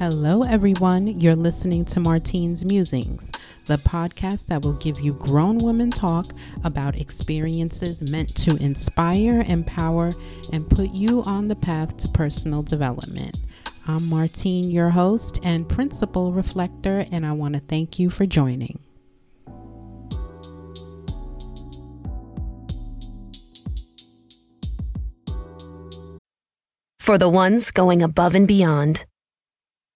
Hello, everyone. You're listening to Martine's Musings, the podcast that will give you grown women talk about experiences meant to inspire, empower, and put you on the path to personal development. I'm Martine, your host and principal reflector, and I want to thank you for joining. For the ones going above and beyond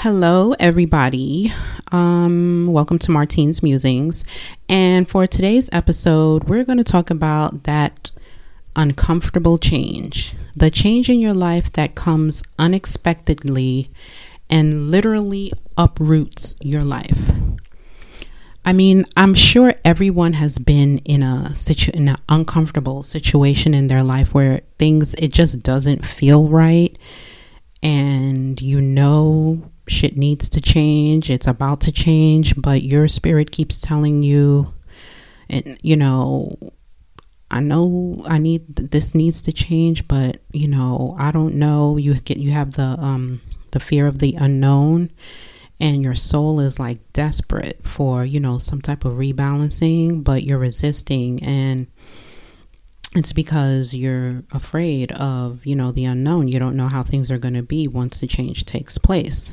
Hello, everybody. Um, welcome to Martine's Musings. And for today's episode, we're going to talk about that uncomfortable change the change in your life that comes unexpectedly and literally uproots your life. I mean, I'm sure everyone has been in a situ- in an uncomfortable situation in their life where things it just doesn't feel right and you know shit needs to change, it's about to change, but your spirit keeps telling you, and you know, I know I need this needs to change, but you know, I don't know. You get you have the um the fear of the unknown and your soul is like desperate for, you know, some type of rebalancing, but you're resisting and it's because you're afraid of, you know, the unknown. You don't know how things are going to be once the change takes place.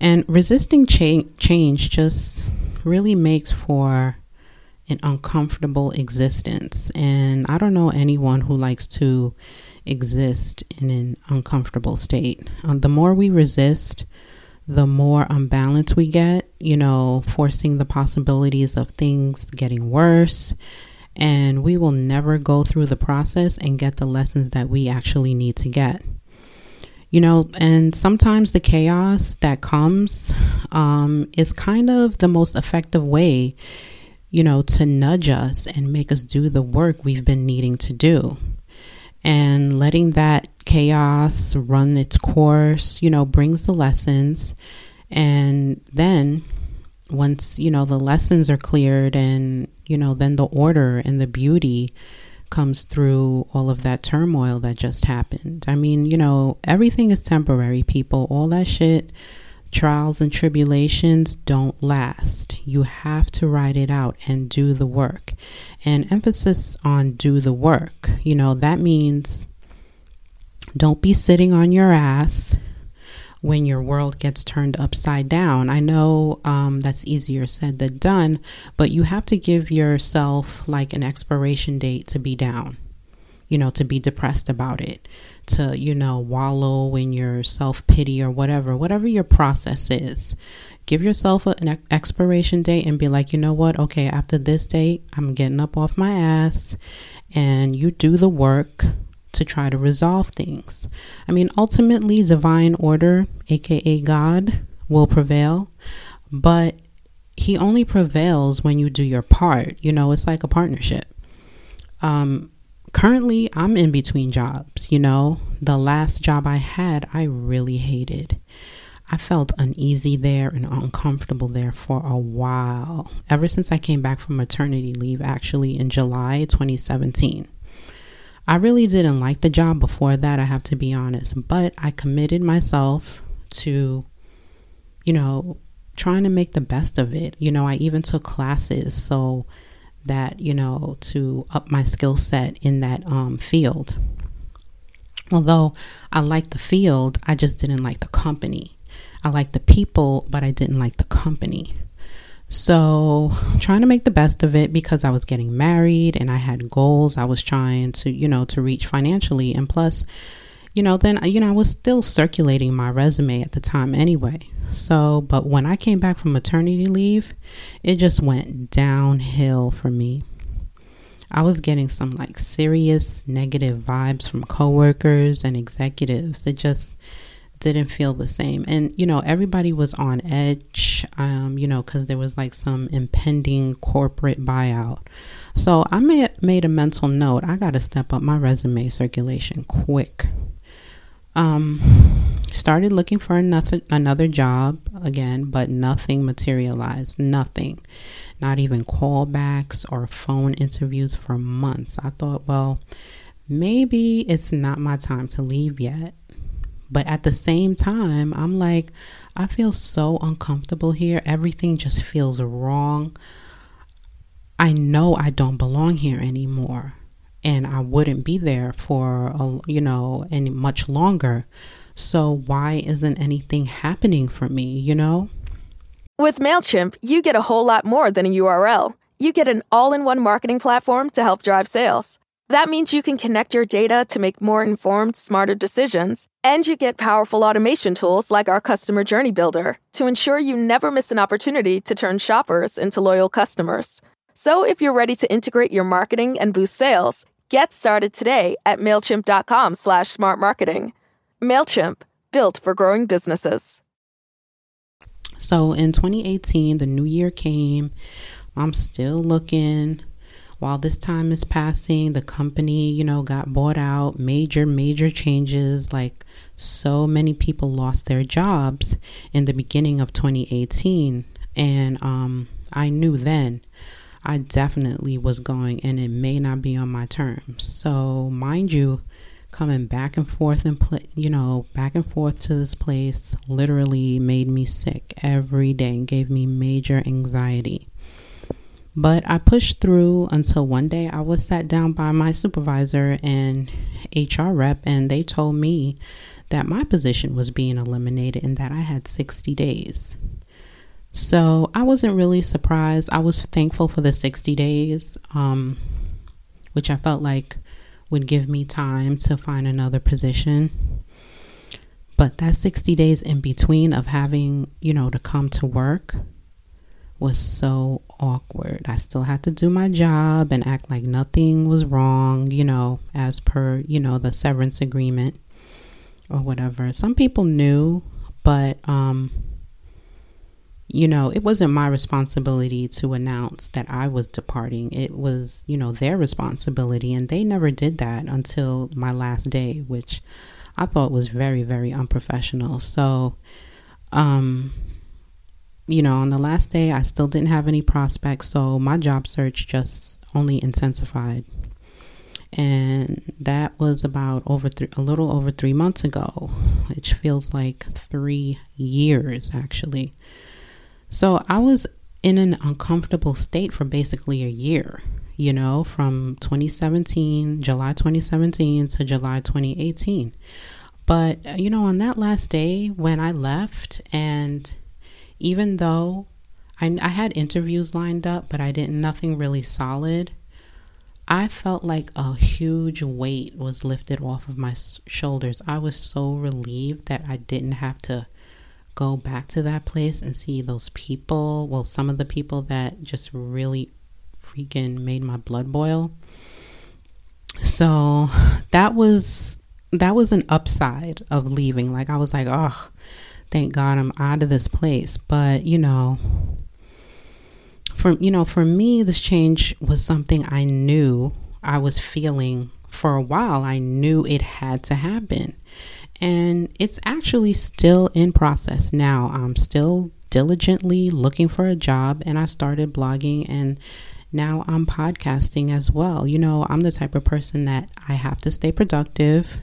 And resisting cha- change just really makes for an uncomfortable existence. And I don't know anyone who likes to exist in an uncomfortable state. Um, the more we resist, the more unbalanced we get, you know, forcing the possibilities of things getting worse. And we will never go through the process and get the lessons that we actually need to get you know, and sometimes the chaos that comes um, is kind of the most effective way, you know, to nudge us and make us do the work we've been needing to do. And letting that chaos run its course, you know, brings the lessons. And then once, you know, the lessons are cleared and, you know, then the order and the beauty comes through all of that turmoil that just happened. I mean, you know, everything is temporary, people. All that shit, trials and tribulations don't last. You have to ride it out and do the work. And emphasis on do the work. You know, that means don't be sitting on your ass when your world gets turned upside down. I know um, that's easier said than done, but you have to give yourself like an expiration date to be down, you know, to be depressed about it, to, you know, wallow in your self pity or whatever, whatever your process is. Give yourself an expiration date and be like, you know what? Okay, after this date, I'm getting up off my ass and you do the work to try to resolve things. I mean, ultimately, divine order, aka God, will prevail, but He only prevails when you do your part. You know, it's like a partnership. Um, currently, I'm in between jobs. You know, the last job I had, I really hated. I felt uneasy there and uncomfortable there for a while. Ever since I came back from maternity leave, actually in July 2017. I really didn't like the job before that, I have to be honest, but I committed myself to, you know, trying to make the best of it. You know, I even took classes so that, you know, to up my skill set in that um, field. Although I liked the field, I just didn't like the company. I liked the people, but I didn't like the company. So, trying to make the best of it because I was getting married and I had goals I was trying to, you know, to reach financially. And plus, you know, then, you know, I was still circulating my resume at the time anyway. So, but when I came back from maternity leave, it just went downhill for me. I was getting some like serious negative vibes from coworkers and executives. It just, didn't feel the same. And, you know, everybody was on edge, um, you know, because there was like some impending corporate buyout. So I made, made a mental note I got to step up my resume circulation quick. Um, started looking for another, another job again, but nothing materialized. Nothing. Not even callbacks or phone interviews for months. I thought, well, maybe it's not my time to leave yet. But at the same time, I'm like, I feel so uncomfortable here. Everything just feels wrong. I know I don't belong here anymore. And I wouldn't be there for, a, you know, any much longer. So why isn't anything happening for me, you know? With MailChimp, you get a whole lot more than a URL. You get an all in one marketing platform to help drive sales. That means you can connect your data to make more informed, smarter decisions, and you get powerful automation tools like our Customer Journey Builder to ensure you never miss an opportunity to turn shoppers into loyal customers. So if you're ready to integrate your marketing and boost sales, get started today at MailChimp.com slash smart marketing. MailChimp, built for growing businesses. So in 2018, the new year came. I'm still looking while this time is passing, the company, you know, got bought out, major, major changes. Like so many people lost their jobs in the beginning of 2018. And um, I knew then I definitely was going, and it may not be on my terms. So, mind you, coming back and forth and pl- you know back and forth to this place literally made me sick every day and gave me major anxiety but I pushed through until one day I was sat down by my supervisor and HR rep, and they told me that my position was being eliminated and that I had 60 days. So I wasn't really surprised. I was thankful for the 60 days, um, which I felt like would give me time to find another position. But that 60 days in between of having, you know, to come to work was so awkward. I still had to do my job and act like nothing was wrong, you know, as per, you know, the severance agreement or whatever. Some people knew, but um you know, it wasn't my responsibility to announce that I was departing. It was, you know, their responsibility and they never did that until my last day, which I thought was very very unprofessional. So um you know, on the last day, I still didn't have any prospects, so my job search just only intensified. And that was about over th- a little over three months ago, which feels like three years actually. So I was in an uncomfortable state for basically a year, you know, from 2017, July 2017 to July 2018. But, you know, on that last day when I left and even though I, I had interviews lined up, but I didn't, nothing really solid. I felt like a huge weight was lifted off of my shoulders. I was so relieved that I didn't have to go back to that place and see those people. Well, some of the people that just really freaking made my blood boil. So that was that was an upside of leaving. Like I was like, oh, thank God I'm out of this place. But, you know, for you know, for me this change was something I knew I was feeling for a while. I knew it had to happen. And it's actually still in process now. I'm still diligently looking for a job and I started blogging and now I'm podcasting as well. You know, I'm the type of person that I have to stay productive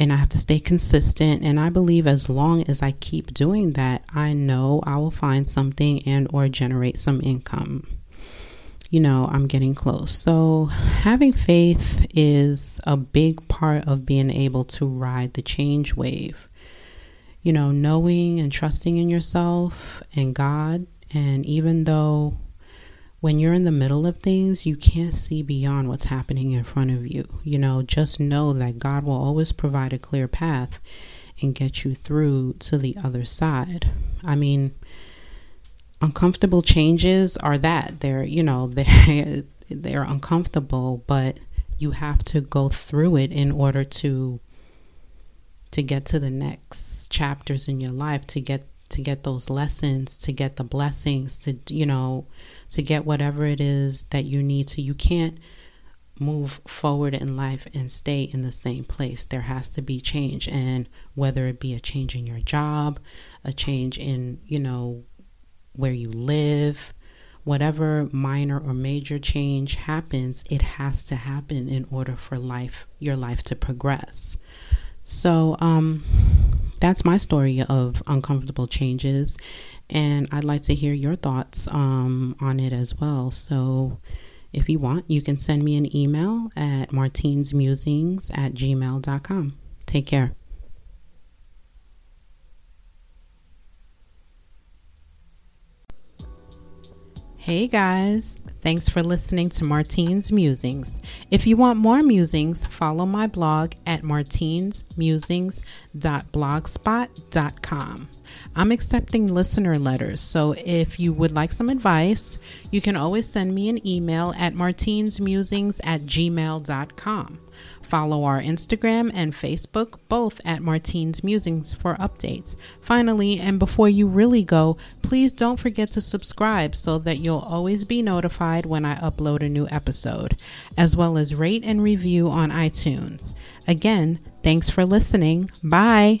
and I have to stay consistent and I believe as long as I keep doing that I know I will find something and or generate some income you know, I'm getting close. So, having faith is a big part of being able to ride the change wave. You know, knowing and trusting in yourself and God. And even though when you're in the middle of things, you can't see beyond what's happening in front of you. You know, just know that God will always provide a clear path and get you through to the other side. I mean, uncomfortable changes are that they're you know they're they're uncomfortable but you have to go through it in order to to get to the next chapters in your life to get to get those lessons to get the blessings to you know to get whatever it is that you need to you can't move forward in life and stay in the same place there has to be change and whether it be a change in your job a change in you know where you live, whatever minor or major change happens, it has to happen in order for life, your life to progress. So, um, that's my story of uncomfortable changes, and I'd like to hear your thoughts um, on it as well. So, if you want, you can send me an email at martinsmusings at gmail.com. Take care. Hey guys, thanks for listening to Martine's Musings. If you want more musings, follow my blog at martinsmusings.blogspot.com. I'm accepting listener letters, so if you would like some advice, you can always send me an email at martinsmusings at gmail.com. Follow our Instagram and Facebook, both at Martine's Musings, for updates. Finally, and before you really go, please don't forget to subscribe so that you'll always be notified when I upload a new episode, as well as rate and review on iTunes. Again, thanks for listening. Bye.